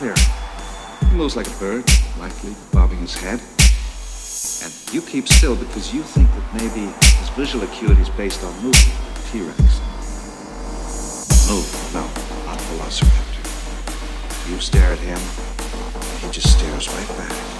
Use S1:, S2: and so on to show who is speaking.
S1: clear. He moves like a bird, lightly bobbing his head. And you keep still because you think that maybe his visual acuity is based on movement, like T-Rex. Move, no, not velociraptor. You stare at him, he just stares right back.